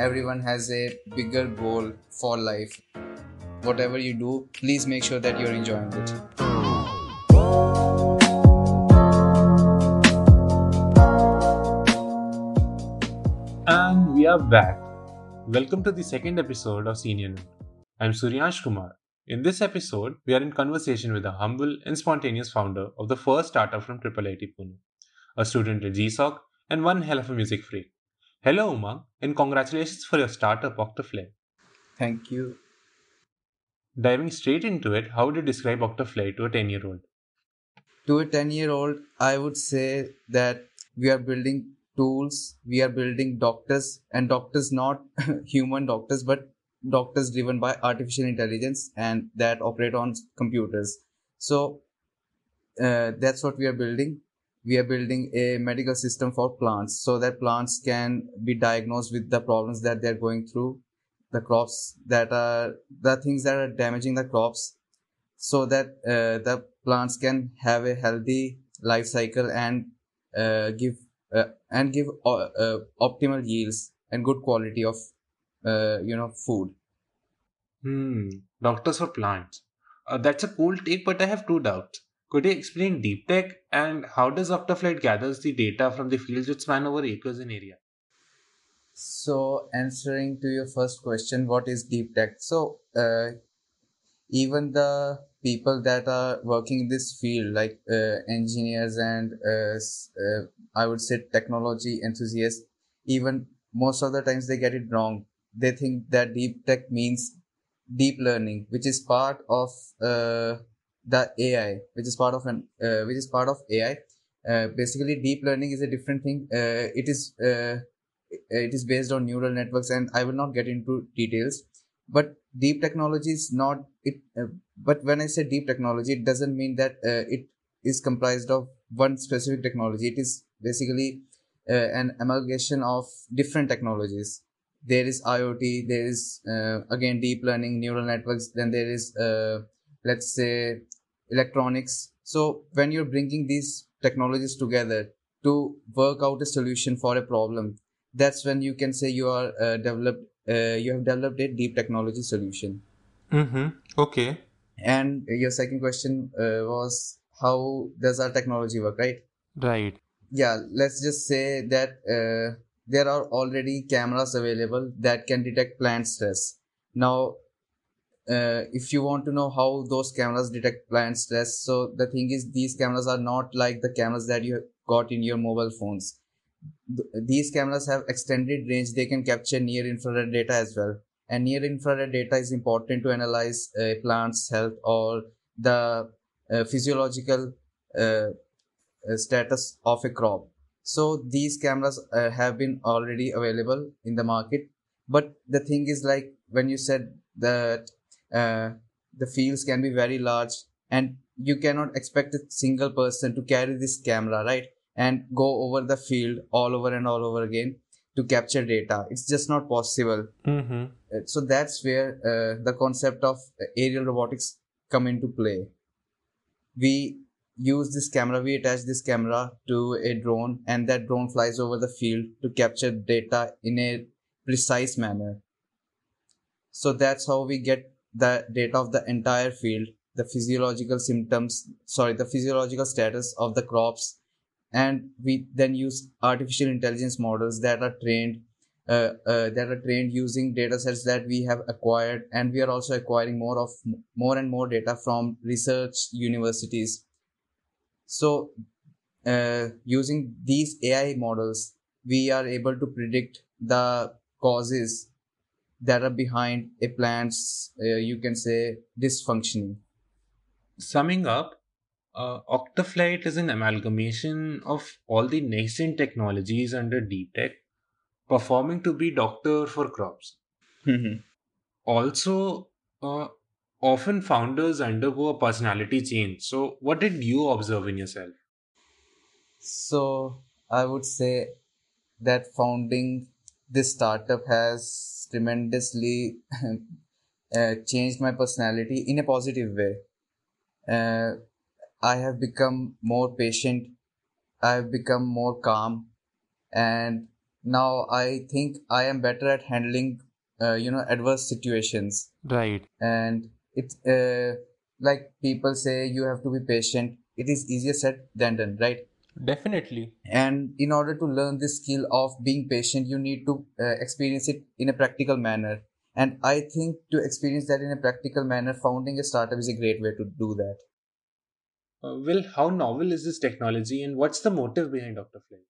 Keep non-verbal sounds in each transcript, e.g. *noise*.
everyone has a bigger goal for life. Whatever you do, please make sure that you're enjoying it. And we are back. Welcome to the second episode of Senior Note. I'm Suryansh Kumar. In this episode, we are in conversation with a humble and spontaneous founder of the first startup from IIIT Pune, a student at GSOC, and one hell of a music freak. Hello, Umang, and congratulations for your startup, Octaflyte. Thank you. Diving straight into it, how would you describe Octaflyte to a 10 year old? To a 10 year old, I would say that we are building tools, we are building doctors, and doctors not *laughs* human doctors, but doctors driven by artificial intelligence and that operate on computers. So uh, that's what we are building. We are building a medical system for plants so that plants can be diagnosed with the problems that they're going through, the crops that are the things that are damaging the crops, so that uh, the plants can have a healthy life cycle and uh, give uh, and give uh, uh, optimal yields and good quality of uh, you know food Hmm, doctors for plants. That's a cool take, but I have two doubts. Could you explain deep tech and how does Octaflyte gathers the data from the fields which span over acres in area? so answering to your first question what is deep tech so uh, even the people that are working in this field like uh, engineers and uh, uh, i would say technology enthusiasts even most of the times they get it wrong they think that deep tech means deep learning which is part of uh, the ai which is part of an uh, which is part of ai uh, basically deep learning is a different thing. Uh, it is uh, it is based on neural networks and i will not get into details. But deep technology is not it uh, but when i say deep technology it doesn't mean that uh, it is comprised of one specific technology. It is basically an amalgamation of different technologies. There is iot there is again deep learning neural networks then there is let's say electronics so when you're bringing these technologies together to work out a solution for a problem that's when you can say you are uh, developed uh, you have developed a deep technology solution Mm-hmm. Okay. and your second question uh, was how does our technology work right Right. yeah let's just say that uh, there are already cameras available that can detect plant stress now uh, if you want to know how those cameras detect plant stress so the thing is these cameras are not like the cameras that you got in your mobile phones. Th- these cameras have extended range. They can capture near infrared data as well. And near infrared data is important to analyze a plant's health or the uh, physiological uh, uh, status of a crop. So these cameras uh, have been already available in the market. But the thing is like when you said that uh, the fields can be very large and you cannot expect a single person to carry this camera right? And go over the field all over and all over again to capture data. It's just not possible. Mm-hmm. Uh, so that's where uh, the concept of uh, aerial robotics come into play. We use this camera we attach this camera to a drone and that drone flies over the field to capture data in a precise manner. So that's how we get the data of the entire field the physiological symptoms sorry the physiological status of the crops and we then use artificial intelligence models that are trained uh, uh, that are trained using data sets that we have acquired and we are also acquiring more of more and more data from research universities. So uh, using these ai models we are able to predict the causes that are behind a plant's uh, you can say dysfunctioning Summing up, uh, Octaflyte is an amalgamation of all the nascent technologies under deep tech, performing to be doctor for crops. Also, uh, often founders undergo a personality change. So, what did you observe in yourself? So I would say that founding this startup has tremendously *laughs* uh, changed my personality in a positive way. Uh, I have become more patient. I have become more calm, and now I think I am better at handling, uh, you know, adverse situations. Right. And it's uh, like people say, you have to be patient. It is easier said than done, right? Definitely. And in order to learn this skill of being patient, you need to uh, experience it in a practical manner. And I think to experience that in a practical manner, founding a startup is a great way to do that. Uh, well, how novel is this technology and what's the motive behind Octaflyte?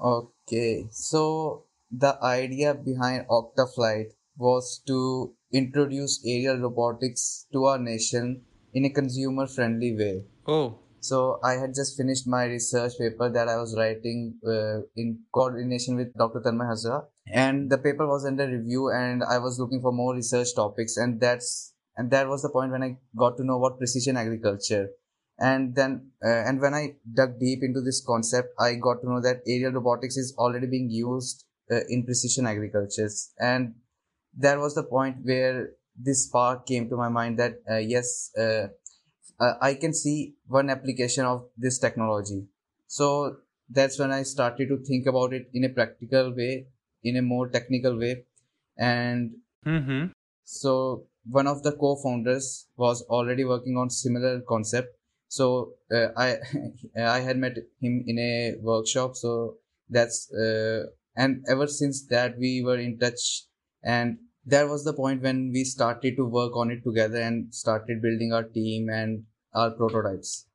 Okay, so the idea behind Octaflyte was to introduce aerial robotics to our nation in a consumer friendly way. Oh, So I had just finished my research paper that I was writing uh, in coordination with Dr. Tanmay Hazra, and the paper was under review, and I was looking for more research topics, and that's and that was the point when I got to know about precision agriculture, and then uh, and when I dug deep into this concept, I got to know that aerial robotics is already being used uh, in precision agricultures, and that was the point where this spark came to my mind that uh, yes. Uh, I can see one application of this technology. So that's when I started to think about it in a practical way, in a more technical way. And mm-hmm. so one of the co-founders was already working on similar concept. So uh, I *laughs* I had met him in a workshop. So that's uh, and ever since that we were in touch and that was the point when we started to work on it together and started building our team and our prototypes.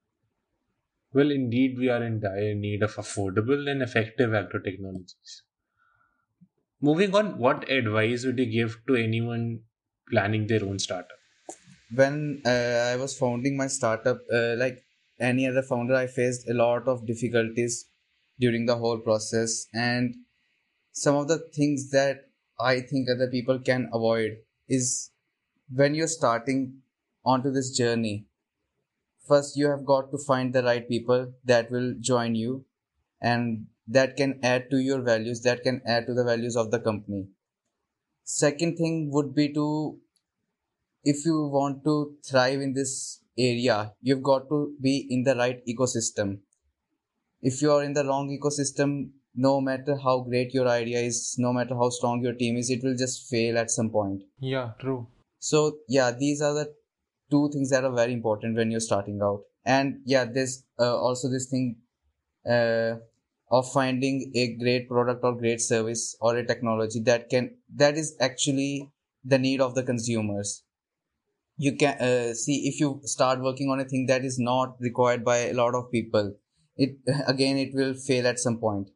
Well, indeed, we are in dire need of affordable and effective agro technologies. Moving on, what advice would you give to anyone planning their own startup? When uh, I was founding my startup, uh, like any other founder, I faced a lot of difficulties during the whole process. And some of the things that I think other people can avoid is when you're starting onto this journey, first you have got to find the right people that will join you and that can add to your values that can add to the values of the company. Second thing would be to if you want to thrive in this area you've got to be in the right ecosystem. If you are in the wrong ecosystem no matter how great your idea is no matter how strong your team is it will just fail at some point. Yeah, true. so yeah these are the two things that are very important when you're starting out. And yeah there's uh, also this thing uh, of finding a great product or great service or a technology that can that is actually the need of the consumers. You can uh, see if you start working on a thing that is not required by a lot of people it *laughs* again it will fail at some point.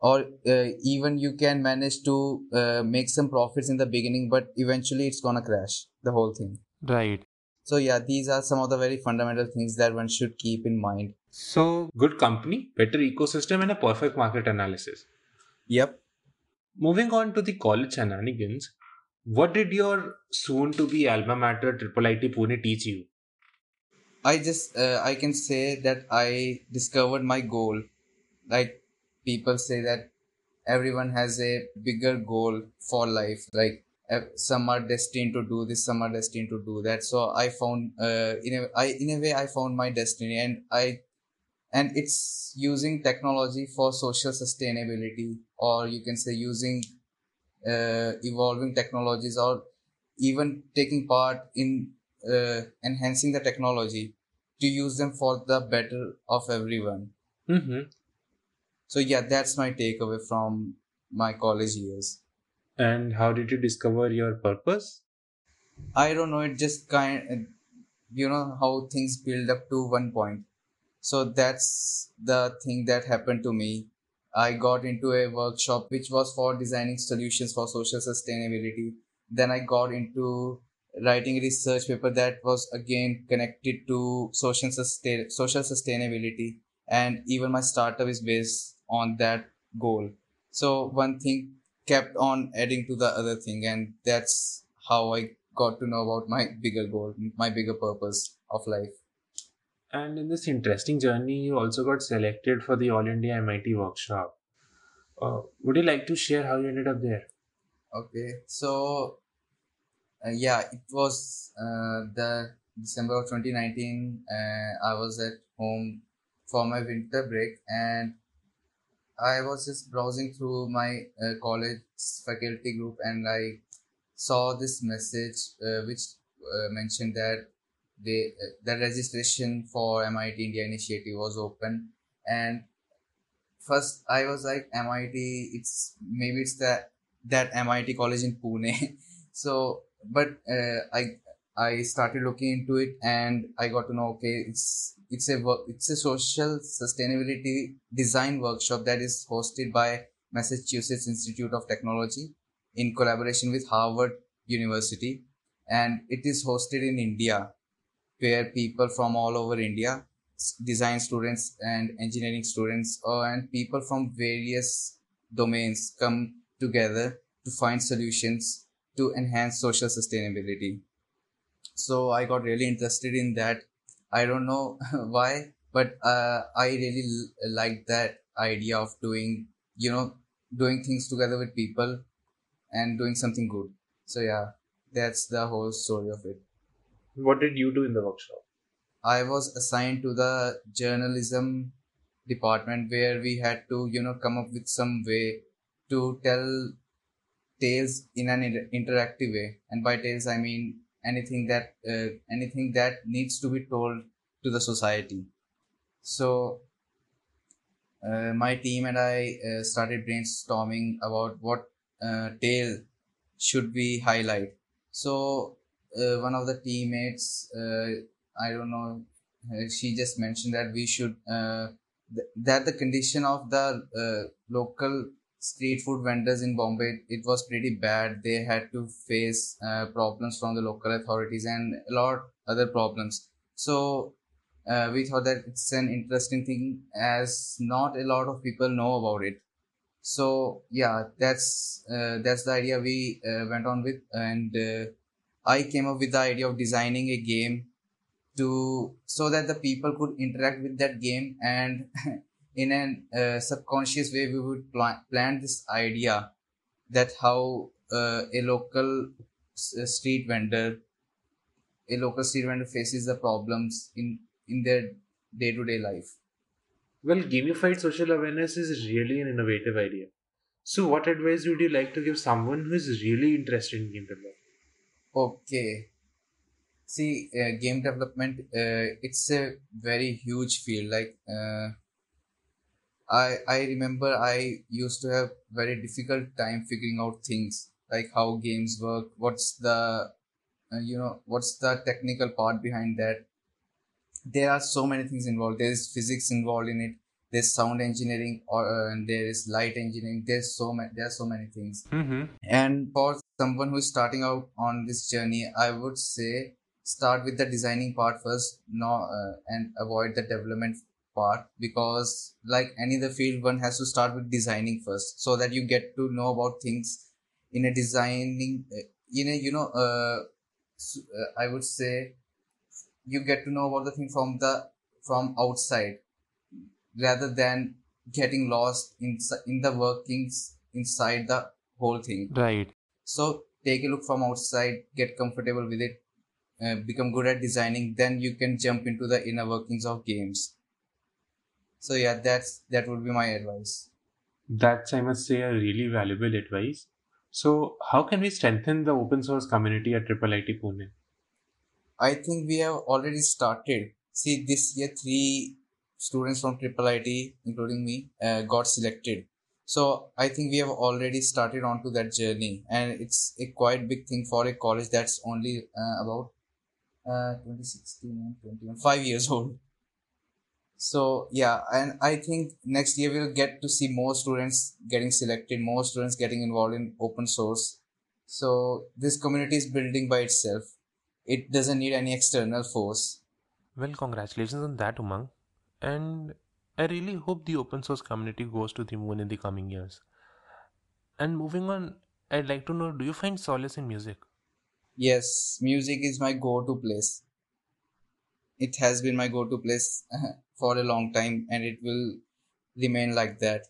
Or uh, even you can manage to uh, make some profits in the beginning but eventually it's gonna crash the whole thing. Right. So yeah, these are some of the very fundamental things that one should keep in mind. So, good company, better ecosystem, and a perfect market analysis. Yep. Moving on to the college shenanigans, what did your soon to be alma mater Triple IT Pune teach you? I just uh, I can say that I discovered my goal. Like people say that everyone has a bigger goal for life. Like some are destined to do this, some are destined to do that. So I found uh, in a I in a way I found my destiny, and I and it's using technology for social sustainability, or you can say using uh, evolving technologies, or even taking part in uh, enhancing the technology to use them for the better of everyone. Mm-hmm. So yeah, that's my takeaway from my college years. And how did you discover your purpose? I don't know. It just kind, you know, how things build up to one point. So that's the thing that happened to me. I got into a workshop which was for designing solutions for social sustainability. Then I got into writing a research paper that was again connected to social sustain social sustainability, and even my startup is based on that goal. So one thing kept on adding to the other thing, and that's how I got to know about my bigger goal, my bigger purpose of life. And in this interesting journey, you also got selected for the All India MIT workshop. Uh, would you like to share how you ended up there? Okay, so uh, yeah, it was uh, the December of 2019. Uh, I was at home for my winter break, and I was just browsing through my uh, college faculty group and I saw this message uh, which uh, mentioned that they uh, the registration for MIT India initiative was open. And first I was like MIT it's maybe it's that that MIT college in Pune. *laughs* So but uh, I I started looking into it and I got to know okay it's it's a it's a social sustainability design workshop that is hosted by Massachusetts Institute of Technology in collaboration with Harvard University. And it is hosted in India where people from all over India design students and engineering students uh, and people from various domains come together to find solutions to enhance social sustainability so i got really interested in that. I don't know *laughs* why but uh, i really l- like that idea of doing you know doing things together with people and doing something good. So yeah that's the whole story of it. What did you do in the workshop? i was assigned to the journalism department where we had to you know come up with some way to tell tales in an inter- interactive way. And by tales i mean anything that uh, anything that needs to be told to the society. So uh, my team and i uh, started brainstorming about what uh, tale should we highlight. So uh, one of the teammates uh, i don't know she just mentioned that we should th- that the condition of the local street food vendors in bombay it was pretty bad. They had to face uh, problems from the local authorities and a lot other problems. So uh, we thought that it's an interesting thing as not a lot of people know about it. So yeah that's uh, that's the idea we uh, went on with. And uh, i came up with the idea of designing a game to so that the people could interact with that game and *laughs* in a uh, subconscious way we would pla- plan this idea that how uh, a local s- uh, street vendor a local street vendor faces the problems in in their day-to-day life Well, gamified social awareness is really an innovative idea. So, what advice would you like to give someone who is really interested in game development? Okay. See, uh, game development, uh, it's a very huge field. Like, uh, I I remember I used to have very difficult time figuring out things like how games work. What's the, uh, you know, what's the technical part behind that? There are so many things involved. There is physics involved in it. There's sound engineering, or uh, and there is light engineering. There's so many. There are so many things. Mm-hmm. And for someone who's starting out on this journey, I would say start with the designing part first, no, uh, and avoid the development part because, like any other field, one has to start with designing first, so that you get to know about things in a designing, uh, in a you know, uh, uh, I would say you get to know about the thing from the from outside rather than getting lost in in the workings inside the whole thing Right. so take a look from outside, get comfortable with it, uh, become good at designing. Then you can jump into the inner workings of games. So yeah, that's that would be my advice. That's, I must say, a really valuable advice. So, how can we strengthen the open source community at Triple IT Pune? I think we have already started. See, this year three students from Triple IT, including me, uh, got selected. So I think we have already started onto that journey, and it's a quite big thing for a college that's only uh, about uh, 2016 21, five years old. So yeah, and I think next year we'll get to see more students getting selected, more students getting involved in open source. So this community is building by itself. It doesn't need any external force. Well, congratulations on that, Umang. And I really hope the open source community goes to the moon in the coming years. And moving on, I'd like to know do you find solace in music? Yes, music is my go-to place. It has been my go-to place *laughs* for a long time, and it will remain like that.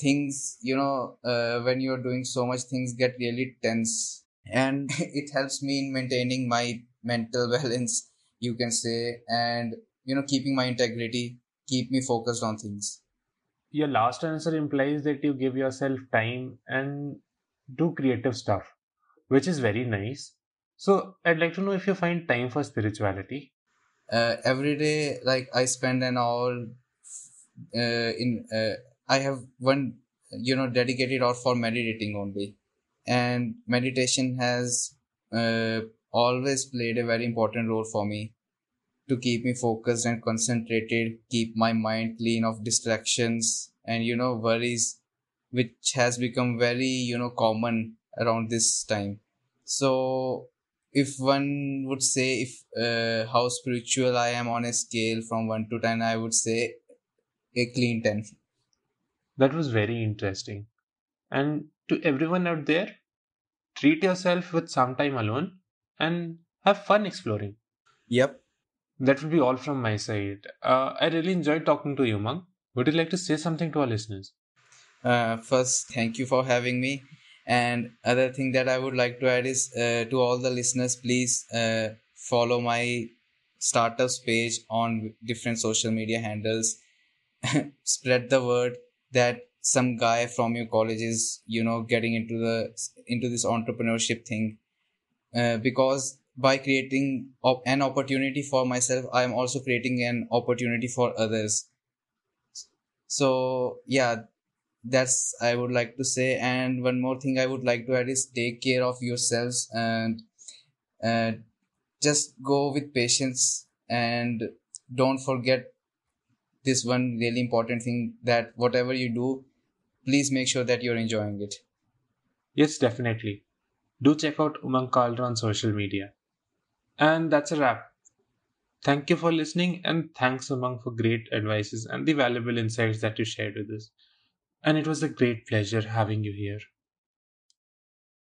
Things, you know, uh, when you're doing so much, things get really tense, and *laughs* it helps me in maintaining my mental *laughs* balance, you can say, and you know, keeping my integrity, keep me focused on things. your last answer implies that you give yourself time and do creative stuff, which is very nice. So, I'd like to know if you find time for spirituality. Uh, every day like i spend an hour uh, in uh, i have one you know dedicated hour for meditating only. And meditation has uh, always played a very important role for me to keep me focused and concentrated keep my mind clean of distractions and you know worries which has become very you know common around this time. So if one would say if uh, how spiritual I am on a scale from 1 to 10, I would say a clean 10. That was very interesting. And to everyone out there, treat yourself with some time alone and have fun exploring. Yep. That would be all from my side. Uh, I really enjoyed talking to you, Mang. Would you like to say something to our listeners? Uh, first, thank you for having me. And other thing that I would like to add is uh, to all the listeners, please uh, follow my startups page on different social media handles. *laughs* Spread the word that some guy from your college is, you know, getting into the into this entrepreneurship thing. Uh, because by creating op- an opportunity for myself, I am also creating an opportunity for others. So yeah, that's I would like to say. And one more thing I would like to add is take care of yourselves and uh, just go with patience and don't forget this one really important thing that whatever you do, please make sure that you're enjoying it. Yes, definitely. Do check out Umang Kalra on social media. And that's a wrap. Thank you for listening, and thanks Umang for great advices and the valuable insights that you shared with us and it was a great pleasure having you here.